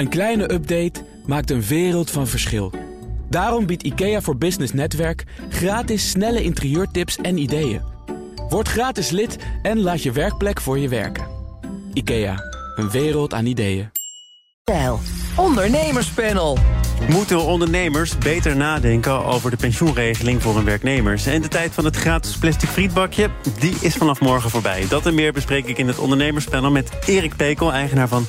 Een kleine update maakt een wereld van verschil. Daarom biedt IKEA voor Business Netwerk gratis snelle interieurtips en ideeën. Word gratis lid en laat je werkplek voor je werken. IKEA, een wereld aan ideeën. Ondernemerspanel. Moeten ondernemers beter nadenken over de pensioenregeling voor hun werknemers? En de tijd van het gratis plastic frietbakje, die is vanaf morgen voorbij. Dat en meer bespreek ik in het ondernemerspanel met Erik Pekel, eigenaar van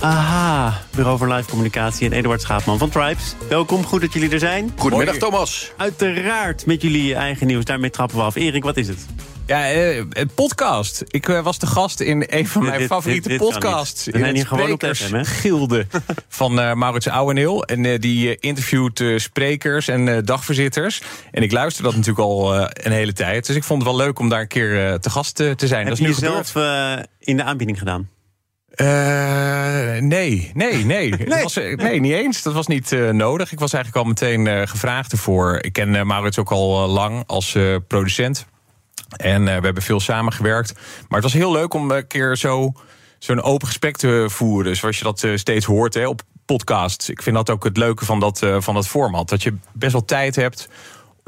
AHA, Bureau voor Live Communicatie... en Eduard Schaapman van Tribes. Welkom, goed dat jullie er zijn. Goedemiddag, Thomas. Uiteraard met jullie eigen nieuws, daarmee trappen we af. Erik, wat is het? Ja, eh, een podcast. Ik eh, was de gast in een van mijn Dit- favoriete dit- dit kan podcasts. niet. We zijn hier gewoon op FM, hè? Sprekersgilde van eh Maurits Ouweneel. En eh, die eh, interviewt eh, sprekers en eh, dagvoorzitters. En ik luister dat natuurlijk al eh, een hele tijd. Dus ik vond het wel leuk om daar een keer eh, te gast eh, te zijn. Heb dat je is nu jezelf eh, in de aanbieding gedaan? Eh, nee, nee, nee. Het Was, eh, nee, niet eens. Dat was niet eh, nodig. Ik was eigenlijk al meteen gevraagd ervoor. Ik ken Maurits ook al lang als producent. En we hebben veel samengewerkt. Maar het was heel leuk om een keer zo, zo'n open gesprek te voeren. Zoals je dat steeds hoort hè, op podcasts. Ik vind dat ook het leuke van dat, van dat format. Dat je best wel tijd hebt.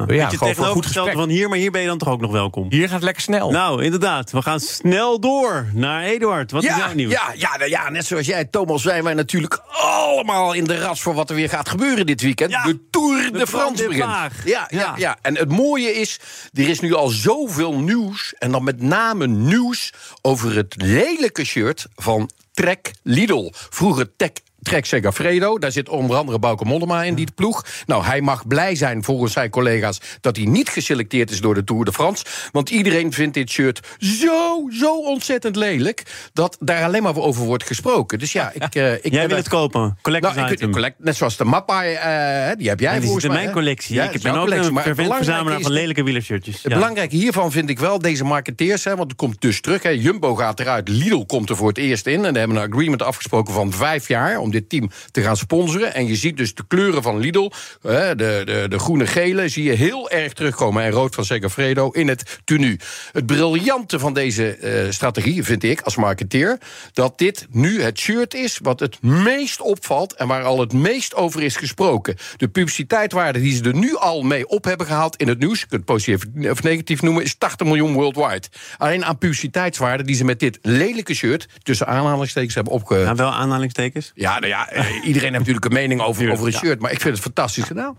Ja, je een goed tegenovergestelde gesprek. van hier, maar hier ben je dan toch ook nog welkom? Hier gaat het lekker snel. Nou, inderdaad. We gaan snel door naar Eduard. Wat is jouw nieuws? ja, ja, nou ja, net zoals jij, Thomas, zijn wij natuurlijk allemaal in de ras voor wat er weer gaat gebeuren dit weekend. Ja, de Tour de, de France begint. Ja, ja. Ja. Ja, en het mooie is, er is nu al zoveel nieuws, en dan met name nieuws over het lelijke shirt van Trek Lidl. Vroeger Trek Trek Segafredo, daar zit onder andere Bauke Mollema in die ploeg. Nou, hij mag blij zijn volgens zijn collega's dat hij niet geselecteerd is door de Tour de France. Want iedereen vindt dit shirt zo, zo ontzettend lelijk dat daar alleen maar over wordt gesproken. Dus ja, ik. eh, ik Jij wil daar- het kopen. Collectors nou, ik, collect, net zoals de Mappa, eh, die heb jij Ja, die volgens mij, mijn collectie. Ja, ik ben ook collectie, een het verzamelaar van lelijke wielershirtjes. het Ja. belangrijke hiervan vind ik wel, deze marketeers, hè, want het komt dus terug. Hè, Jumbo gaat eruit, Lidl komt er voor het eerst in. En daar hebben een agreement afgesproken van vijf jaar om dit team te gaan sponsoren. En je ziet dus de kleuren van Lidl, de, de, de groene-gele, zie je heel erg terugkomen. En rood van Segafredo in het tenue. Het briljante van deze eh, strategie vind ik als marketeer, dat dit nu het shirt is wat het meest opvalt en waar al het meest over is gesproken. De publiciteitswaarde die ze er nu al mee op hebben gehaald in het nieuws, je kunt het positief of negatief noemen, is 80 miljoen worldwide. Alleen aan publiciteitswaarde die ze met dit lelijke shirt, tussen aanhalingstekens, hebben opge... Nou, wel aanhalingstekens. Ja, nou ja, eh, iedereen heeft natuurlijk een mening over, over een shirt, maar ik vind het fantastisch gedaan.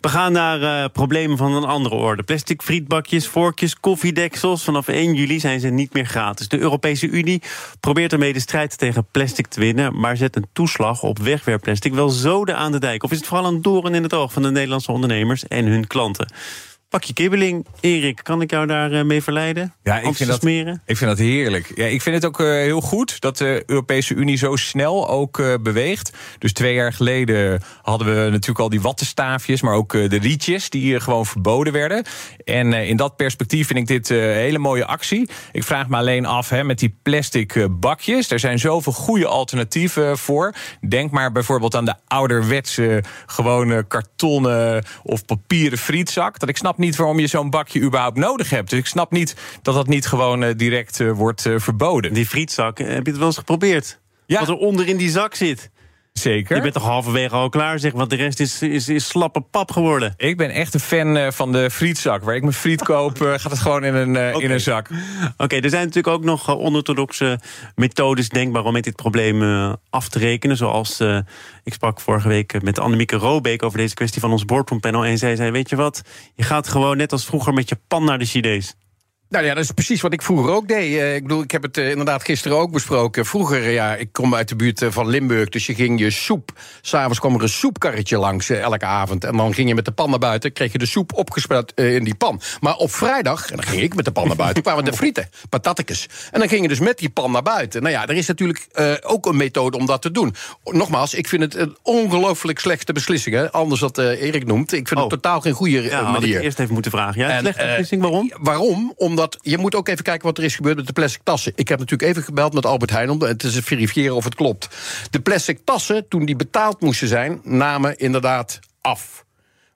We gaan naar eh, problemen van een andere orde. Plastic frietbakjes, vorkjes, koffiedeksels. Vanaf 1 juli zijn ze niet meer gratis. De Europese Unie probeert ermee de strijd tegen plastic te winnen... maar zet een toeslag op wegwerpplastic wel zoden aan de dijk. Of is het vooral een doorn in het oog van de Nederlandse ondernemers en hun klanten? Pak je kibbeling. Erik, kan ik jou daar eh, mee verleiden? Ja, ik vind, dat, smeren? ik vind dat heerlijk. Ja, ik vind het ook eh, heel goed dat de Europese Unie zo snel ook eh, beweegt. Dus twee jaar geleden hadden we natuurlijk al die wattenstaafjes... maar ook de rietjes die eh, gewoon verboden werden. En in dat perspectief vind ik dit een hele mooie actie. Ik vraag me alleen af hè, met die plastic bakjes. Er zijn zoveel goede alternatieven voor. Denk maar bijvoorbeeld aan de ouderwetse... gewone kartonnen of papieren frietzak. Dat ik snap niet waarom je zo'n bakje überhaupt nodig hebt. Dus ik snap niet dat dat niet gewoon eh, direct eh, wordt eh, verboden. Die frietzak, heb je het wel eens geprobeerd? Ja. Wat er onder in die zak zit. Zeker. Je bent toch halverwege al klaar, zeg, want de rest is, is, is slappe pap geworden. Ik ben echt een fan eh, van de frietzak. Waar ik mijn friet koop, eh, gaat het gewoon in een, eh, in een zak. Oké, er zijn natuurlijk ook nog onorthodoxe methodes denkbaar om met dit probleem af te rekenen. Zoals ik sprak vorige week met Annemieke Robeek over deze kwestie van ons boardroompanel. En zij zei: Weet je wat, je gaat gewoon net als vroeger met je pan naar de Chinees. Nou ja, dat is precies wat ik vroeger ook deed. Eh, ik bedoel, ik heb het eh, inderdaad gisteren ook besproken. Vroeger, eh, ja, ik kom uit de buurt van Limburg, dus je ging je soep. S'avonds kwam er een soepkarretje langs elke avond. En dan ging je met de pan naar buiten, kreeg je de soep opgespeeld eh, in die pan. Maar op vrijdag, en dan ging ik met de pan naar buiten, kwamen de frieten, patatjes. En dan ging je dus met die pan naar buiten. Nou ja, er is natuurlijk ook een methode om dat te doen. Nogmaals, ik vind het een ongelooflijk slechte beslissing. Hè? Anders wat Erik noemt. Ik vind Oh. het totaal geen goede Ja, manier. ik eerst even moeten vragen. Ja, En, slechte beslissing, waarom? Waarom? Omdat je moet ook even kijken wat er is gebeurd met de plastic tassen. Ik heb natuurlijk even gebeld met Albert Heijn om te verifiëren of het klopt. De plastic tassen, toen die betaald moesten zijn, namen inderdaad af.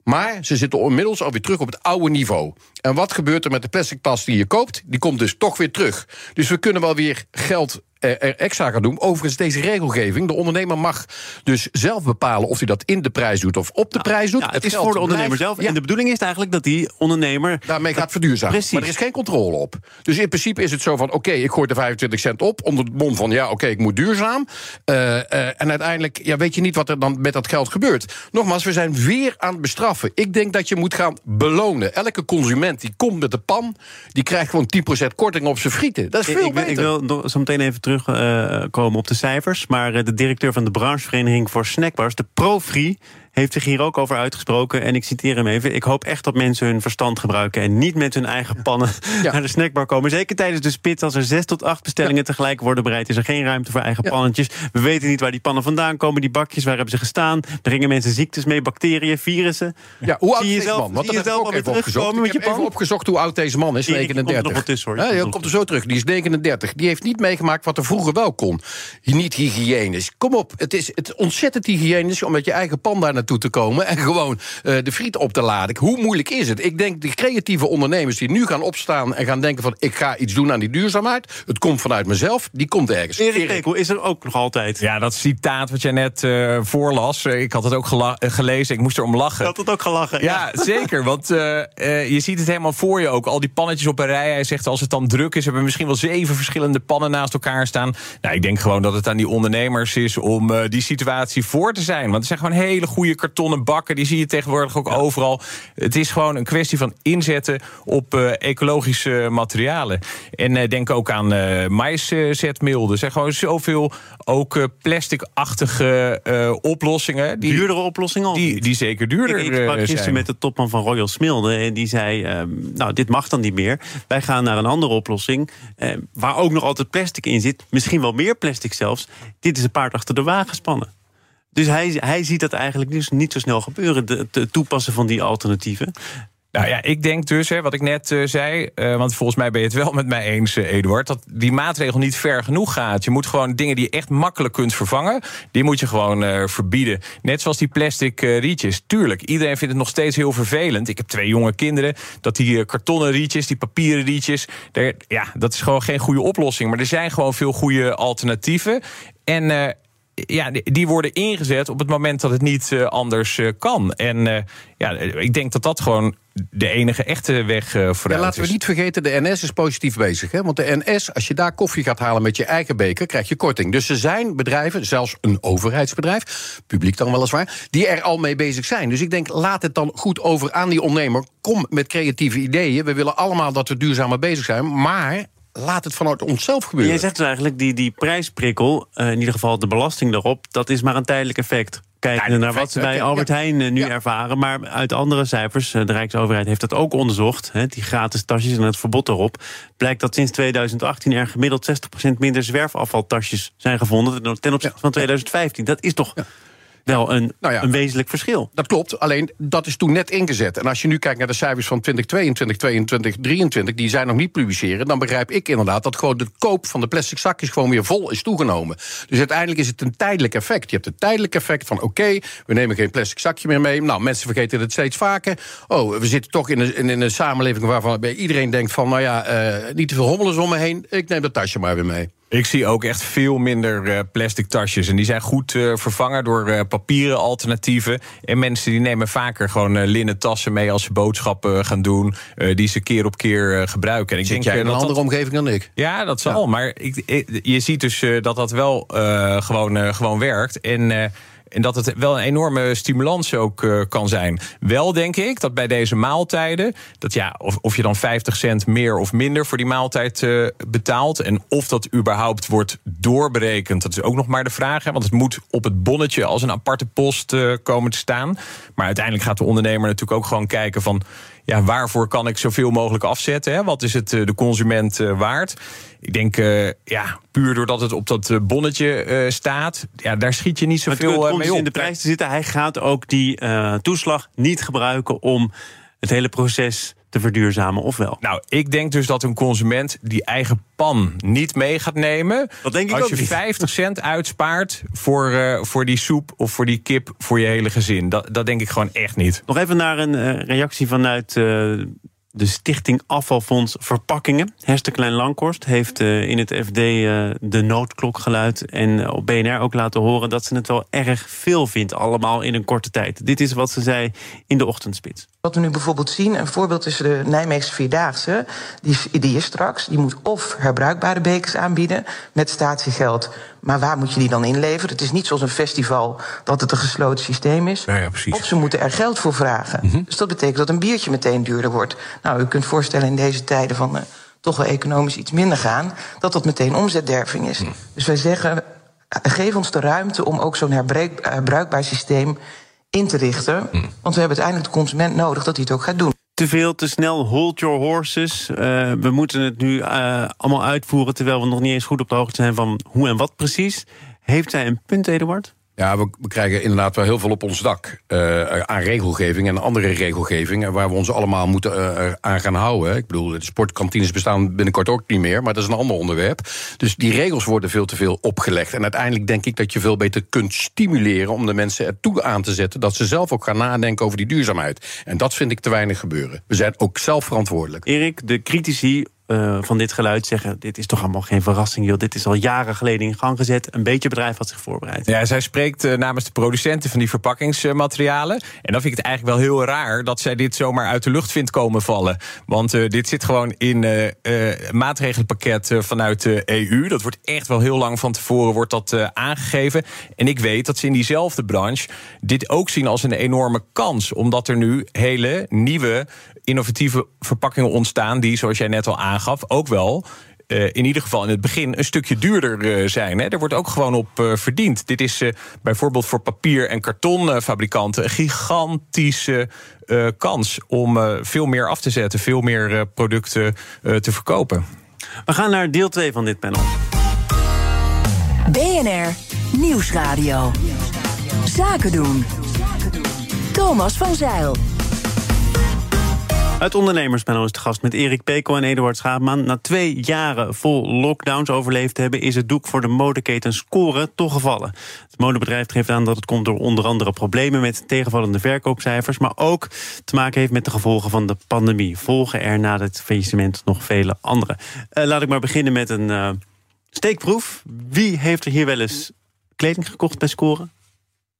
Maar ze zitten inmiddels alweer terug op het oude niveau. En wat gebeurt er met de plastic tas die je koopt? Die komt dus toch weer terug. Dus we kunnen wel weer geld er extra gaat doen. Overigens, deze regelgeving, de ondernemer mag dus zelf bepalen of hij dat in de prijs doet of op de prijs doet. Ja, het, is voor de ondernemer zelf. En de bedoeling is eigenlijk dat die ondernemer. Daarmee gaat verduurzamen. Precies. Maar er is geen controle op. Dus in principe is het zo van: oké, ik gooi de 25 cent op. onder het mom van: ja, oké, ik moet duurzaam. Uh, uh, en uiteindelijk ja, weet je niet wat er dan met dat geld gebeurt. Nogmaals, we zijn weer aan het bestraffen. Ik denk dat je moet gaan belonen. Elke consument die komt met de pan, die krijgt gewoon 10% korting op zijn frieten. Dat is veel ik, beter. Ik wil zo meteen even terugkomen uh, op de cijfers. Maar de directeur van de branchevereniging voor snackbars, de Profree heeft zich hier ook over uitgesproken. En ik citeer hem even. Ik hoop echt dat mensen hun verstand gebruiken... en niet met hun eigen pannen ja. naar de snackbar komen. Zeker tijdens de spits, als er zes tot acht bestellingen ja. tegelijk worden bereid... is er geen ruimte voor eigen pannetjes. We weten niet waar die pannen vandaan komen. Die bakjes, waar hebben ze gestaan? Er mensen ziektes mee, bacteriën, virussen. Ja, hoe oud is deze man? Want heb ik ook even opgezocht. Even hoe oud deze man is, 39. Komt er nog tussen, hoor. Ja, komt er zo terug. Die is 39. Die heeft niet meegemaakt wat er vroeger wel kon. Niet hygiënisch. Kom op, het is het ontzettend hygiënisch... om met je eigen pan daar naartoe te komen... En gewoon uh, de friet op te laden. Hoe moeilijk is het? Ik denk de creatieve ondernemers die nu gaan opstaan en gaan denken van ik ga iets doen aan die duurzaamheid. Het komt vanuit mezelf. Die komt ergens. Erik Rekel is er ook nog altijd. Ja, dat citaat wat jij net uh, voorlas. Uh, ik had het ook gelezen. Ik moest erom lachen. Je had het ook gelachen. Ja, ja. zeker. Want je ziet het helemaal voor je ook. Al die pannetjes op een rij. Hij zegt als het dan druk is, hebben we misschien wel zeven verschillende pannen naast elkaar staan. Nou, ik denk gewoon dat het aan die ondernemers is om die situatie voor te zijn. Want het zijn gewoon hele goede kartonnen bakken die zie je tegenwoordig ook ja. overal. Het is gewoon een kwestie van inzetten op uh, ecologische materialen. En uh, denk ook aan uh, maïszetmeel. Er zijn gewoon zoveel ook plastic-achtige oplossingen. Die, duurdere oplossingen? Die, die zeker duurder ik, ik sprak gisteren zijn. met de topman van Royal Smilde. En die zei, um, nou, dit mag dan niet meer. Wij gaan naar een andere oplossing. waar ook nog altijd plastic in zit. Misschien wel meer plastic zelfs. Dit is een paard achter de wagen spannen. Dus hij, hij ziet dat eigenlijk dus niet zo snel gebeuren, het toepassen van die alternatieven. Nou ja, ik denk dus, hè, wat ik net uh, zei... Uh, want volgens mij ben je het wel met mij eens, uh, Eduard... dat die maatregel niet ver genoeg gaat. Je moet gewoon dingen die je echt makkelijk kunt vervangen... die moet je gewoon verbieden. Net zoals die plastic rietjes. Tuurlijk, iedereen vindt het nog steeds heel vervelend. Ik heb twee jonge kinderen. Dat die kartonnen rietjes, die papieren rietjes... Ja, dat is gewoon geen goede oplossing. Maar er zijn gewoon veel goede alternatieven. En ja, die worden ingezet op het moment dat het niet uh, anders uh, kan. En uh, ja, ik denk dat dat gewoon de enige echte weg vooruit ja, laten is. we niet vergeten, de NS is positief bezig. Hè? Want de NS, als je daar koffie gaat halen met je eigen beker... krijg je korting. Dus er zijn bedrijven, zelfs een overheidsbedrijf... publiek dan weliswaar, die er al mee bezig zijn. Dus ik denk, laat het dan goed over aan die ondernemer. Kom met creatieve ideeën. We willen allemaal dat we duurzamer bezig zijn. Maar laat het vanuit onszelf gebeuren. Jij zegt dus eigenlijk, die, die prijsprikkel, uh, in ieder geval de belasting daarop... dat is maar een tijdelijk effect. Kijken naar wat ze bij Albert ja. Heijn uh, nu ja. ervaren. Maar uit andere cijfers, uh, de Rijksoverheid heeft dat ook onderzocht... Hè, die gratis tasjes en het verbod erop... blijkt dat sinds 2018 er gemiddeld 60% minder zwerfafvaltasjes zijn gevonden... ten opzichte van 2015. Dat is toch wel een, nou ja, een wezenlijk verschil. Dat klopt, alleen dat is toen net ingezet. En als je nu kijkt naar de cijfers van 2022, 2022, 2023... die zijn nog niet publiceren, dan begrijp ik inderdaad... dat gewoon de koop van de plastic zakjes gewoon weer vol is toegenomen. Dus uiteindelijk is het een tijdelijk effect. Je hebt een tijdelijk effect van oké, okay, we nemen geen plastic zakje meer mee. Nou, mensen vergeten het steeds vaker. Oh, we zitten toch in een, in een samenleving waarvan iedereen denkt van... nou ja, uh, niet te veel hommelens om me heen, ik neem dat tasje maar weer mee. Ik zie ook echt veel minder uh, plastic tasjes. En die zijn goed uh, vervangen door uh, papieren alternatieven. En mensen die nemen vaker gewoon linnen tassen mee als ze boodschappen gaan doen. die ze keer op keer gebruiken. En ik denk jij in een andere dat... omgeving dan ik? Ja, dat zal. Ja. Maar ik, ik, je ziet dus dat dat wel gewoon, gewoon werkt. En en dat het wel een enorme stimulans ook uh, kan zijn. Wel denk ik dat bij deze maaltijden, dat ja, of, of je dan 50 cent meer of minder voor die maaltijd uh, betaalt. En of dat überhaupt wordt doorberekend, dat is ook nog maar de vraag. Hè, want het moet op het bonnetje als een aparte post uh, komen te staan. Maar uiteindelijk gaat de ondernemer natuurlijk ook gewoon kijken van ja, waarvoor kan ik zoveel mogelijk afzetten? Hè? Wat is het de consument uh, waard? Ik denk, uh, ja, puur doordat het op dat bonnetje uh, staat, ja, daar schiet je niet zoveel mee op. in de prijs te zitten. Hij gaat ook die toeslag niet gebruiken om het hele proces te verduurzamen, of wel? Nou, ik denk dus dat een consument die eigen pan niet mee gaat nemen. Dat denk ik als ook je niet. 50 cent uitspaart voor, uh, voor die soep of voor die kip voor je hele gezin. Dat, dat denk ik gewoon echt niet. Nog even naar een uh, reactie vanuit uh, de Stichting Afvalfonds Verpakkingen. Hester Klein-Lankhorst heeft uh, in het FD uh, de noodklok geluid... en op BNR ook laten horen dat ze het wel erg veel vindt... allemaal in een korte tijd. Dit is wat ze zei in de ochtendspits. Wat we nu bijvoorbeeld zien, een voorbeeld is de Nijmeegse Vierdaagse... die, die is straks, die moet of herbruikbare bekers aanbieden... met statiegeld, maar waar moet je die dan inleveren? Het is niet zoals een festival dat het een gesloten systeem is. Ja. Of ze moeten er geld voor vragen. Mhm. Dus dat betekent dat een biertje meteen duurder wordt. Nou, u kunt voorstellen in deze tijden van uh, toch wel economisch iets minder gaan... dat dat meteen omzetderving is. Mhm. Dus wij zeggen, uh, geef ons de ruimte om ook zo'n herbruikbaar systeem in te richten. Mhm. Want we hebben uiteindelijk de consument nodig dat hij het ook gaat doen. Te veel, te snel, hold your horses. Uh, we moeten het nu uh, allemaal uitvoeren... terwijl we nog niet eens goed op de hoogte zijn van hoe en wat precies. Heeft zij een punt, Eduard? Ja, we, krijgen inderdaad wel heel veel op ons dak uh, aan regelgeving en andere regelgeving... waar we ons allemaal moeten uh, aan gaan houden. Ik bedoel, de sportkantines bestaan binnenkort ook niet meer... maar dat is een ander onderwerp. Dus die regels worden veel te veel opgelegd. En uiteindelijk denk ik dat je veel beter kunt stimuleren... om de mensen ertoe aan te zetten dat ze zelf ook gaan nadenken over die duurzaamheid. En dat vind ik te weinig gebeuren. We zijn ook zelf verantwoordelijk. Erik, de critici uh, van dit geluid zeggen... dit is toch allemaal geen verrassing, joh. Dit is al jaren geleden in gang gezet. Een beetje bedrijf had zich voorbereid. Ja, zij spreekt uh, namens de producenten van die verpakkingsmaterialen. En dan vind ik het eigenlijk wel heel raar... dat zij dit zomaar uit de lucht vindt komen vallen. Want uh, dit zit gewoon in een maatregelenpakket vanuit de EU. Dat wordt echt wel heel lang van tevoren wordt dat, aangegeven. En ik weet dat ze in diezelfde branche... dit ook zien als een enorme kans. Omdat er nu hele nieuwe innovatieve verpakkingen ontstaan... die, zoals jij net al aangaf, ook wel... Uh, in ieder geval in het begin een stukje duurder uh, zijn. Hè. Er wordt ook gewoon op uh, verdiend. Dit is bijvoorbeeld voor papier- en kartonfabrikanten... een gigantische kans om veel meer af te zetten... veel meer producten te verkopen. We gaan naar deel 2 van dit panel. BNR Nieuwsradio. Zaken doen. Thomas van Zeil. Het ondernemerspanel is te gast met Erik Peko en Eduard Schaapman. Na twee jaren vol lockdowns overleefd hebben... is het doek voor de modeketen Score toch gevallen. Het modebedrijf geeft aan dat het komt door onder andere problemen... met tegenvallende verkoopcijfers... maar ook te maken heeft met de gevolgen van de pandemie. Volgen er na het faillissement nog vele andere. Uh, laat ik maar beginnen met een uh, steekproef. Wie heeft er hier wel eens kleding gekocht bij Score?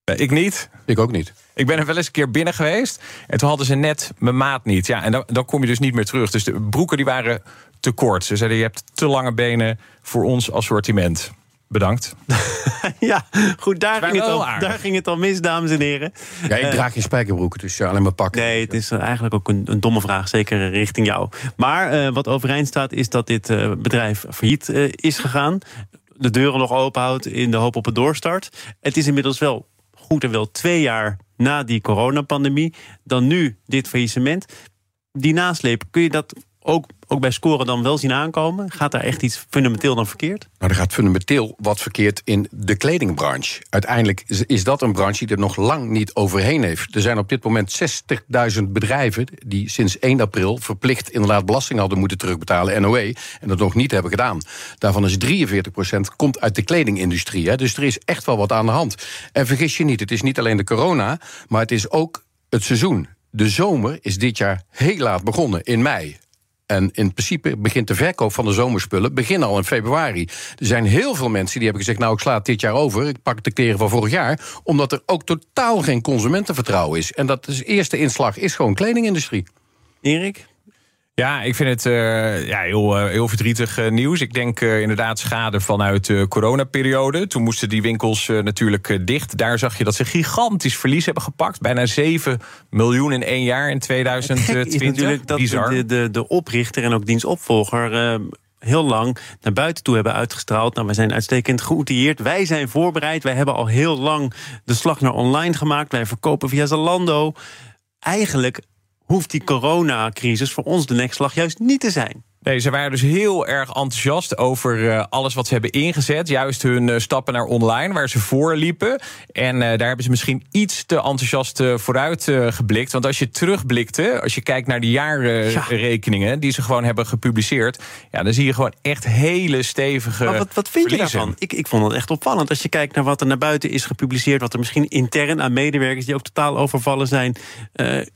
Ik niet. Ik ook niet. Ik ben er wel eens een keer binnen geweest. En toen hadden ze net mijn maat niet. Ja, en dan, dan kom je dus niet meer terug. Dus de broeken die waren te kort. Ze zeiden, je hebt te lange benen voor ons assortiment. Bedankt. ja, goed, daar ging, het al, daar ging het al mis, dames en heren. Ja, ik draag geen spijkerbroeken, dus ja, alleen maar pakken. Nee, het is eigenlijk ook een, een domme vraag, zeker richting jou. Maar uh, wat overeind staat, is dat dit uh, bedrijf failliet uh, is gegaan. De deuren nog open houdt in de hoop op een doorstart. Het is inmiddels wel goed en wel twee jaar na die coronapandemie, dan nu dit faillissement. Die nasleep, kun je dat ook, ook bij scoren dan wel zien aankomen? Gaat daar echt iets fundamenteel dan verkeerd? Nou, er gaat fundamenteel wat verkeerd in de kledingbranche. Uiteindelijk is dat een branche die er nog lang niet overheen heeft. Er zijn op dit moment 60.000 bedrijven die sinds 1 april verplicht inderdaad belasting hadden moeten terugbetalen, NOE, en dat nog niet hebben gedaan. Daarvan is 43% komt uit de kledingindustrie. Hè. Dus er is echt wel wat aan de hand. En vergis je niet, het is niet alleen de corona, maar het is ook het seizoen. De zomer is dit jaar heel laat begonnen, in mei. En in principe begint de verkoop van de zomerspullen begin al in februari. Er zijn heel veel mensen die hebben gezegd: Nou, ik sla het dit jaar over. Ik pak de kleren van vorig jaar. Omdat er ook totaal geen consumentenvertrouwen is. En dat is eerste inslag is gewoon kledingindustrie. Erik? Ja, ik vind het uh, ja, heel, uh, heel verdrietig uh, nieuws. Ik denk inderdaad schade vanuit de coronaperiode. Toen moesten die winkels natuurlijk dicht. Daar zag je dat ze gigantisch verlies hebben gepakt. Bijna 7 miljoen in één jaar in 2020. is natuurlijk dat de, de, de oprichter en ook dienstopvolger heel lang naar buiten toe hebben uitgestraald. Nou, wij zijn uitstekend geoutilleerd. Wij zijn voorbereid. Wij hebben al heel lang de slag naar online gemaakt. Wij verkopen via Zalando. Eigenlijk hoeft die coronacrisis voor ons de nekslag juist niet te zijn. Nee, ze waren dus heel erg enthousiast over uh, alles wat ze hebben ingezet. Juist hun uh, stappen naar online, waar ze voor liepen. En uh, daar hebben ze misschien iets te enthousiast vooruit geblikt. Want als je terugblikte, als je kijkt naar de jaarrekeningen... Ja. die ze gewoon hebben gepubliceerd... Ja, dan zie je gewoon echt hele stevige Maar wat, wat vind verliezen. je daarvan? Ik, ik vond het echt opvallend. Als je kijkt naar wat er naar buiten is gepubliceerd... wat er misschien intern aan medewerkers die ook totaal overvallen zijn...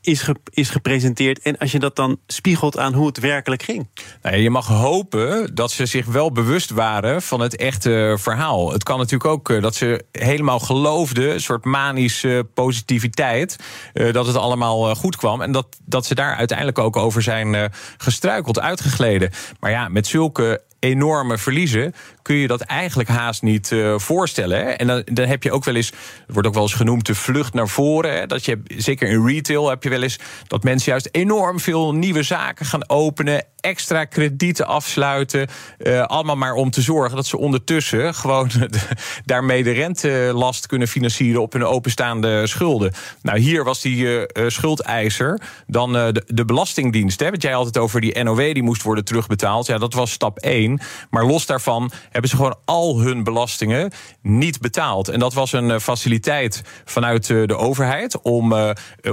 is, ge, is gepresenteerd. En als je dat dan spiegelt aan hoe het werkelijk ging. Je mag hopen dat ze zich wel bewust waren van het echte verhaal. Het kan natuurlijk ook uh, dat ze helemaal geloofden, een soort manische positiviteit, uh, dat het allemaal uh, goed kwam. En dat, dat ze daar uiteindelijk ook over zijn gestruikeld, uitgegleden. Maar ja, met zulke enorme verliezen, kun je dat eigenlijk haast niet uh, voorstellen. Hè? En dan, dan heb je ook wel eens, het wordt ook wel eens genoemd, de vlucht naar voren. Hè? Dat je, zeker in retail heb je wel eens dat mensen juist enorm veel nieuwe zaken gaan openen, extra kredieten afsluiten. Uh, allemaal maar om te zorgen dat ze ondertussen gewoon daarmee de rentelast kunnen financieren op hun openstaande schulden. Nou, hier was die uh, schuldeiser dan de, de Belastingdienst. Hè? Want jij altijd over die NOW die moest worden terugbetaald. Ja, dat was stap 1. Maar los daarvan hebben ze gewoon al hun belastingen niet betaald. En dat was een faciliteit vanuit de overheid om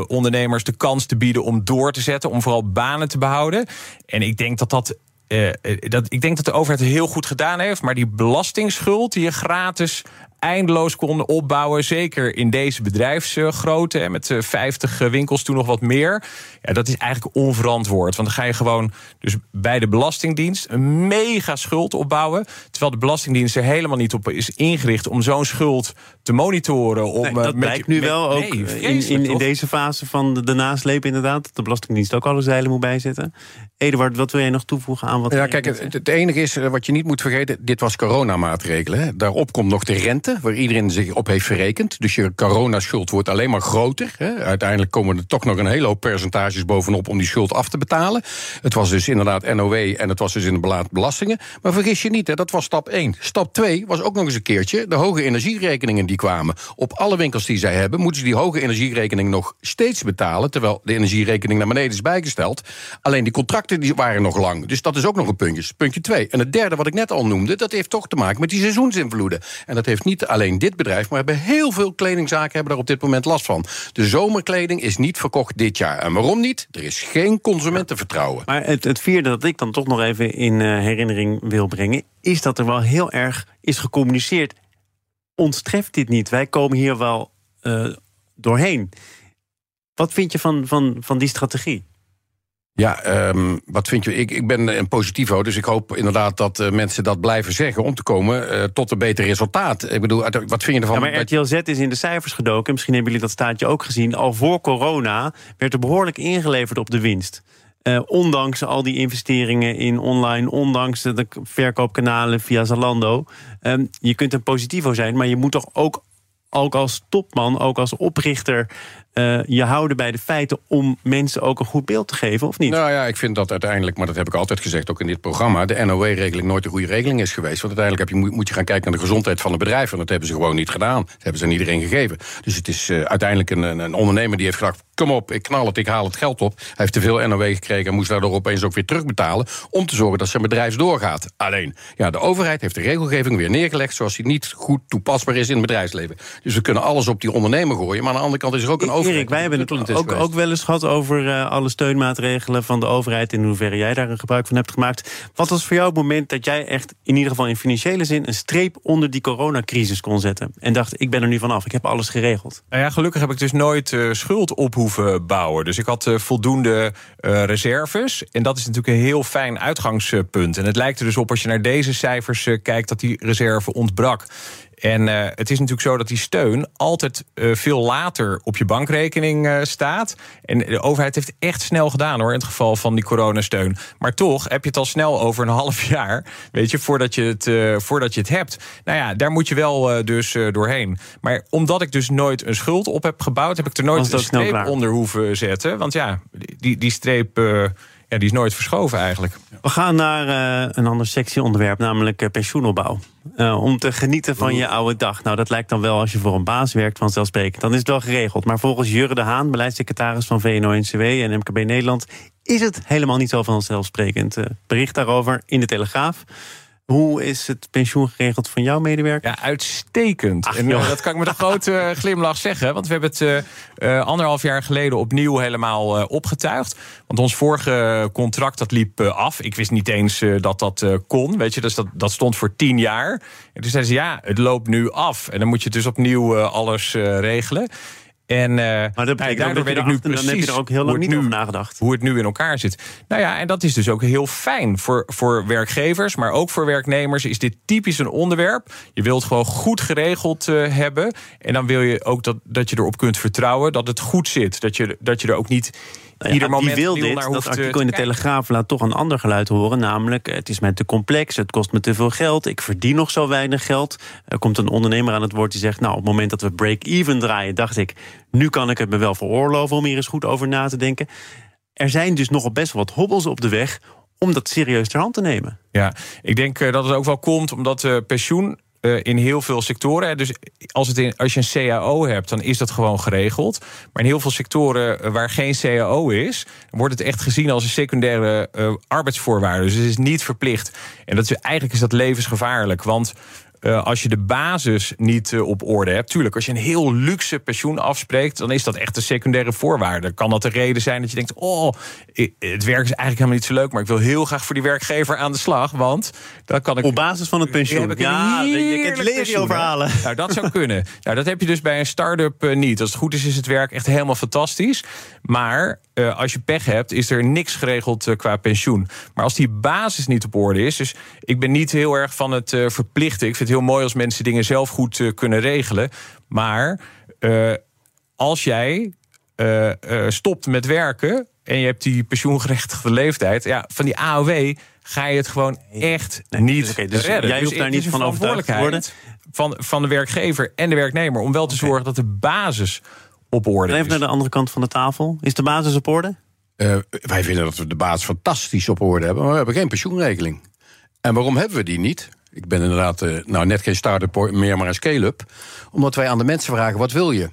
ondernemers de kans te bieden om door te zetten, om vooral banen te behouden. En ik denk dat dat dat, ik denk dat de overheid het heel goed gedaan heeft. Maar die belastingsschuld die je gratis eindeloos konden opbouwen. Zeker in deze bedrijfsgrootte. met 50 winkels, toen nog wat meer. Ja, dat is eigenlijk onverantwoord. Want dan ga je gewoon dus bij de Belastingdienst een mega schuld opbouwen. Terwijl de Belastingdienst er helemaal niet op is ingericht om zo'n schuld te monitoren. Om, nee, dat met, blijkt nu met, wel ook nee, in, in, in, deze fase van de, de nasleep inderdaad. Dat de Belastingdienst ook alle zeilen moet bijzetten. Eduard, wat wil jij nog toevoegen aan wat... Ja, kijk, het, het, enige is wat je niet moet vergeten. Dit was coronamaatregelen. Hè. Daarop komt nog de rente, waar iedereen zich op heeft verrekend. Dus je coronaschuld wordt alleen maar groter. Hè. Uiteindelijk komen er toch nog een hele hoop percentages bovenop om die schuld af te betalen. Het was dus inderdaad NOW en het was dus inderdaad belastingen. Maar vergis je niet, hè, dat was stap 1. Stap 2 was ook nog eens een keertje de hoge energierekeningen die kwamen. Op alle winkels die zij hebben, moeten ze die hoge energierekening nog steeds betalen. Terwijl de energierekening naar beneden is bijgesteld. Alleen die contracten die waren nog lang. Dus dat is ook nog een puntje. Puntje 2. En het derde wat ik net al noemde, dat heeft toch te maken met die seizoensinvloeden. En dat heeft niet alleen dit bedrijf, maar hebben heel veel kledingzaken hebben daar op dit moment last van. De zomerkleding is niet verkocht dit jaar. En waarom niet? Er is geen consumentenvertrouwen. Maar het, het vierde dat ik dan toch nog even in uh, herinnering wil brengen, is dat er wel heel erg is gecommuniceerd. Ons treft dit niet. Wij komen hier wel uh, doorheen. Wat vind je van, van, van die strategie? Ja, um, wat vind je? Ik, ik ben een positivo, dus ik hoop inderdaad dat uh, mensen dat blijven zeggen om te komen uh, tot een beter resultaat. Ik bedoel, wat vind je ervan? Ja, maar RTL Z is in de cijfers gedoken. Misschien hebben jullie dat staatje ook gezien. Al voor corona werd er behoorlijk ingeleverd op de winst. Uh, ondanks al die investeringen in online, ondanks de verkoopkanalen via Zalando. Um, je kunt een positivo zijn, maar je moet toch ook ook als topman, ook als oprichter, uh, je houden bij de feiten om mensen ook een goed beeld te geven, of niet? Nou ja, ik vind dat uiteindelijk, maar dat heb ik altijd gezegd, ook in dit programma, de NOW-regeling nooit een goede regeling is geweest. Want uiteindelijk heb je, moet je gaan kijken naar de gezondheid van het bedrijf. En dat hebben ze gewoon niet gedaan. Dat hebben ze aan iedereen gegeven. Dus het is uh, uiteindelijk een, een ondernemer die heeft gedacht: kom op, ik knal het, ik haal het geld op. Hij heeft te veel NOW gekregen en moest daardoor opeens ook weer terugbetalen. Om te zorgen dat zijn bedrijf doorgaat. Alleen, ja, de overheid heeft de regelgeving weer neergelegd zoals die niet goed toepasbaar is in het bedrijfsleven. Dus we kunnen alles op die ondernemer gooien. Maar aan de andere kant is er ook een overheid. Erik, wij hebben het ook, ook wel eens gehad over uh, alle steunmaatregelen van de overheid. In hoeverre jij daar een gebruik van hebt gemaakt. Wat was voor jou het moment dat jij echt in ieder geval in financiële zin een streep onder die coronacrisis kon zetten? En dacht, ik ben er nu vanaf, ik heb alles geregeld. Nou ja, gelukkig heb ik dus nooit uh, schuld op bouwen. Dus ik had uh, voldoende reserves. En dat is natuurlijk een heel fijn uitgangspunt. En het lijkt er dus op als je naar deze cijfers kijkt dat die reserve ontbrak. En uh, het is natuurlijk zo dat die steun altijd uh, veel later op je bankrekening uh, staat. En de overheid heeft echt snel gedaan hoor, in het geval van die coronasteun. Maar toch heb je het al snel over een half jaar, weet je, voordat je het, voordat je het hebt. Nou ja, daar moet je wel dus doorheen. Maar omdat ik dus nooit een schuld op heb gebouwd, heb ik er nooit een streep onder hoeven zetten. Want ja, die, die streep ja, die is nooit verschoven eigenlijk. We gaan naar uh, een ander sexy onderwerp, namelijk uh, pensioenopbouw. Uh, om te genieten van je oude dag. Nou, dat lijkt dan wel als je voor een baas werkt vanzelfsprekend. Dan is het wel geregeld. Maar volgens Jurre de Haan, beleidssecretaris van VNO-NCW en MKB Nederland... is het helemaal niet zo vanzelfsprekend. bericht daarover in de Telegraaf. Hoe is het pensioen geregeld van jouw medewerker? Ja, uitstekend. en, uh, dat kan ik met een grote eh, glimlach zeggen. Want we hebben het uh, anderhalf jaar geleden opnieuw helemaal uh, opgetuigd. Want ons vorige contract dat liep af. Ik wist niet eens dat dat kon. Weet je, dus dat, dat stond voor tien jaar. En toen zeiden ze, ja, het loopt nu af. En dan moet je dus opnieuw alles regelen. En uh, maar dat nou, daardoor weet ik nu precies. Dan heb je er ook heel lang niet nu, over nagedacht. Hoe het nu in elkaar zit. Nou ja, en dat is dus ook heel fijn voor, voor werkgevers, maar ook voor werknemers. Is dit typisch een onderwerp? Je wilt gewoon goed geregeld uh, hebben. En dan wil je ook dat, dat je erop kunt vertrouwen dat het goed zit. Dat je, dat je er ook niet ja, ieder wil dit. dat artikel in de Telegraaf laat toch een ander geluid horen. Namelijk, het is mij te complex, het kost me te veel geld... ik verdien nog zo weinig geld. Er komt een ondernemer aan het woord die zegt... nou, op het moment dat we break-even draaien, dacht ik... nu kan ik het me wel veroorloven om hier eens goed over na te denken. Er zijn dus nogal best wat hobbels op de weg om dat serieus ter hand te nemen. Ja, ik denk eh, dat het ook wel komt omdat uh, pensioen uh, in heel veel sectoren. Dus als, het als je een CAO hebt, dan is dat gewoon geregeld. Maar in heel veel sectoren eh, waar geen CAO is, wordt het echt gezien als een secundaire uh, arbeidsvoorwaarde. Dus het is niet verplicht. En dat eigenlijk is dat levensgevaarlijk. Want uh, als je de basis niet uh, op orde hebt. Tuurlijk, als je een heel luxe pensioen afspreekt, dan is dat echt een secundaire voorwaarde. Kan dat de reden zijn dat je denkt: oh, het werk is eigenlijk helemaal niet zo leuk, maar ik wil heel graag voor die werkgever aan de slag. Want dan kan ik. Op basis van het pensioen. Ik ja, je kunt legio verhalen. Nou, dat zou kunnen. nou, dat heb je dus bij een start-up uh, niet. Als het goed is, is het werk echt helemaal fantastisch. Maar uh, als je pech hebt, is er niks geregeld uh, qua pensioen. Maar als die basis niet op orde is. Dus ik ben niet heel erg van het verplichten. Ik vind het heel mooi als mensen dingen zelf goed kunnen regelen. Maar als jij stopt met werken. en je hebt die pensioengerechtigde leeftijd. Ja, van die AOW ga je het gewoon echt nee, niet okay, dus redden. Jij hoeft dus daar niet van overtuigd te worden. Van, van de werkgever en de werknemer om wel te okay. zorgen dat de basis op orde Even naar de andere kant van de tafel. Is de basis op orde? Uh, wij vinden dat we de basis fantastisch op orde hebben, maar we hebben geen pensioenregeling. En waarom hebben we die niet? Ik ben inderdaad uh, nou, net geen start-up meer, maar een scale-up. Omdat wij aan de mensen vragen: wat wil je?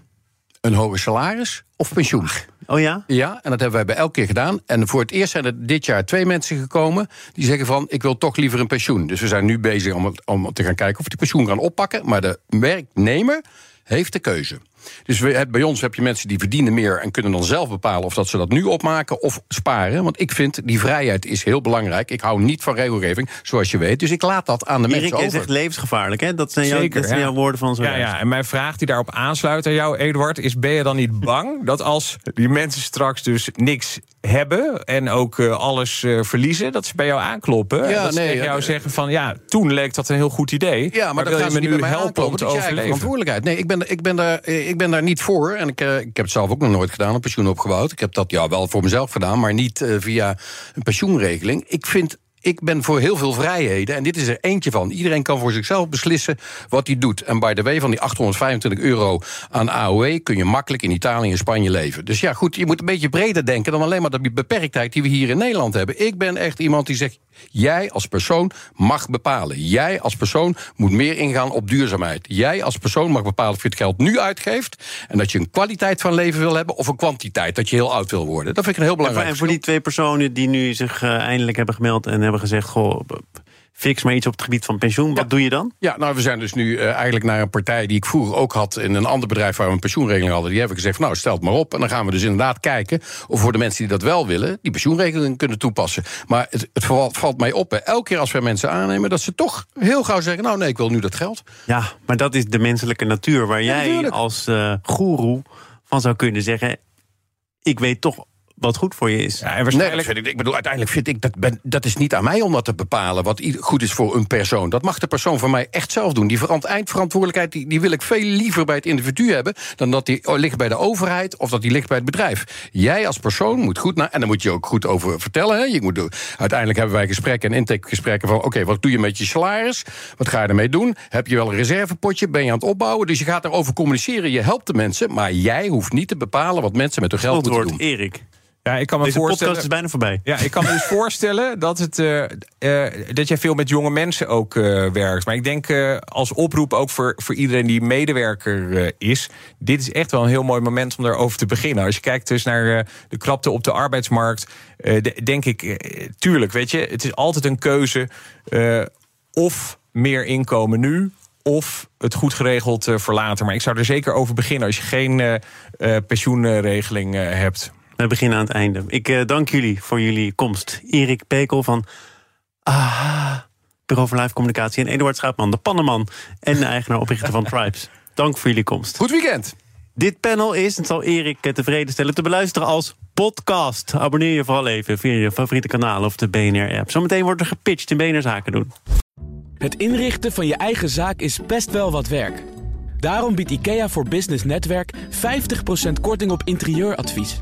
Een hoger salaris of pensioen? Oh ja? Ja, en dat hebben wij bij elke keer gedaan. En voor het eerst zijn er dit jaar twee mensen gekomen die zeggen van ik wil toch liever een pensioen. Dus we zijn nu bezig om, om te gaan kijken of die pensioen kan oppakken. Maar de werknemer heeft de keuze. Dus we, bij ons heb je mensen die verdienen meer en kunnen dan zelf bepalen of dat ze dat nu opmaken of sparen. Want ik vind die vrijheid is heel belangrijk. Ik hou niet van regelgeving, zoals je weet. Dus ik laat dat aan de Erik, mensen over. zegt levensgevaarlijk, hè? Dat zijn, jouw, Zeker, dat zijn jouw woorden van zo. Ja, ja, en mijn vraag die daarop aansluit aan jou, Eduard, is: ben je dan niet bang dat als die mensen straks dus niks hebben en ook uh, alles uh, verliezen, dat ze bij jou aankloppen? Ja, dat nee, ze tegen jou zeggen van ja, toen leek dat een heel goed idee. Ja, maar, maar dat wil je me nu helpen om te overleven? Verantwoordelijkheid. Nee, ik ben, ik ben daar. Eh, ik ben daar niet voor. En ik, uh, ik heb het zelf ook nog nooit gedaan, een pensioen opgebouwd. Ik heb dat ja, wel voor mezelf gedaan, maar niet via een pensioenregeling. Ik vind ik ben voor heel veel vrijheden. En dit is er eentje van. Iedereen kan voor zichzelf beslissen wat hij doet. En by the way, van die 825 euro aan AOE kun je makkelijk in Italië en Spanje leven. Dus ja, goed, je moet een beetje breder denken dan alleen maar de beperktheid die we hier in Nederland hebben. Ik ben echt iemand die zegt: jij als persoon mag bepalen. Jij als persoon moet meer ingaan op duurzaamheid. Jij als persoon mag bepalen of je het geld nu uitgeeft. En dat je een kwaliteit van leven wil hebben of een kwantiteit. Dat je heel oud wil worden. Dat vind ik een heel belangrijk. En voor, die twee personen die nu zich uh, eindelijk hebben gemeld en hebben gezegd: Goh, fix maar iets op het gebied van pensioen. Wat doe je dan? Ja, nou, we zijn dus nu uh, eigenlijk naar een partij die ik vroeger ook had in een ander bedrijf waar we een pensioenregeling hadden. Die hebben gezegd: Nou, stel het maar op. En dan gaan we dus inderdaad kijken of voor de mensen die dat wel willen, die pensioenregeling kunnen toepassen. Maar het, het valt mij op, hè, elke keer als we mensen aannemen, dat ze toch heel gauw zeggen: Nou, nee, ik wil nu dat geld. Ja, maar dat is de menselijke natuur waar jij als uh, goeroe van zou kunnen zeggen: Ik weet toch wat goed voor je is. Ja, en waarschijnlijk... Nee, ik, ik bedoel, uiteindelijk vind ik dat ben, dat is niet aan mij om dat te bepalen wat goed is voor een persoon. Dat mag de persoon van mij echt zelf doen. Die eindverantwoordelijkheid die, die wil ik veel liever bij het individu hebben dan dat die ligt bij de overheid of dat die ligt bij het bedrijf. Jij als persoon moet goed naar en dan moet je ook goed over vertellen. Hè. Je moet, uiteindelijk hebben wij gesprekken en intakegesprekken van oké, wat doe je met je salaris? Wat ga je ermee doen? Heb je wel een reservepotje? Ben je aan het opbouwen? Dus je gaat erover communiceren. Je helpt de mensen, maar jij hoeft niet te bepalen wat mensen met hun geld moeten doen. Erik. Ja, ik kan me Deze voorstellen. podcast is bijna voorbij. Ja, ik kan me dus voorstellen dat, het, eh, eh, dat jij veel met jonge mensen ook eh, werkt. Maar ik denk als oproep ook voor, voor iedereen die medewerker is... dit is echt wel een heel mooi moment om daarover te beginnen. Als je kijkt dus naar de krapte op de arbeidsmarkt... de- denk ik, tuurlijk, weet je, het is altijd een keuze... of meer inkomen nu... Of het goed geregeld voor later. Maar ik zou er zeker over beginnen als je geen pensioenregeling hebt. We beginnen aan het einde. Ik eh, dank jullie voor jullie komst. Erik Pekel van ah, Bureau voor Live Communicatie... en Eduard Schaapman, de pannenman en de eigenaar oprichter van Tribes. Dank voor jullie komst. Goed weekend. Dit panel is, het zal Erik eh, tevreden stellen... te beluisteren als podcast. Abonneer je vooral even via je favoriete kanaal of de BNR-app. Zometeen wordt er gepitcht in BNR Zaken doen. Het inrichten van je eigen zaak is best wel wat werk. Daarom biedt IKEA voor Business Netwerk 50% korting op interieuradvies.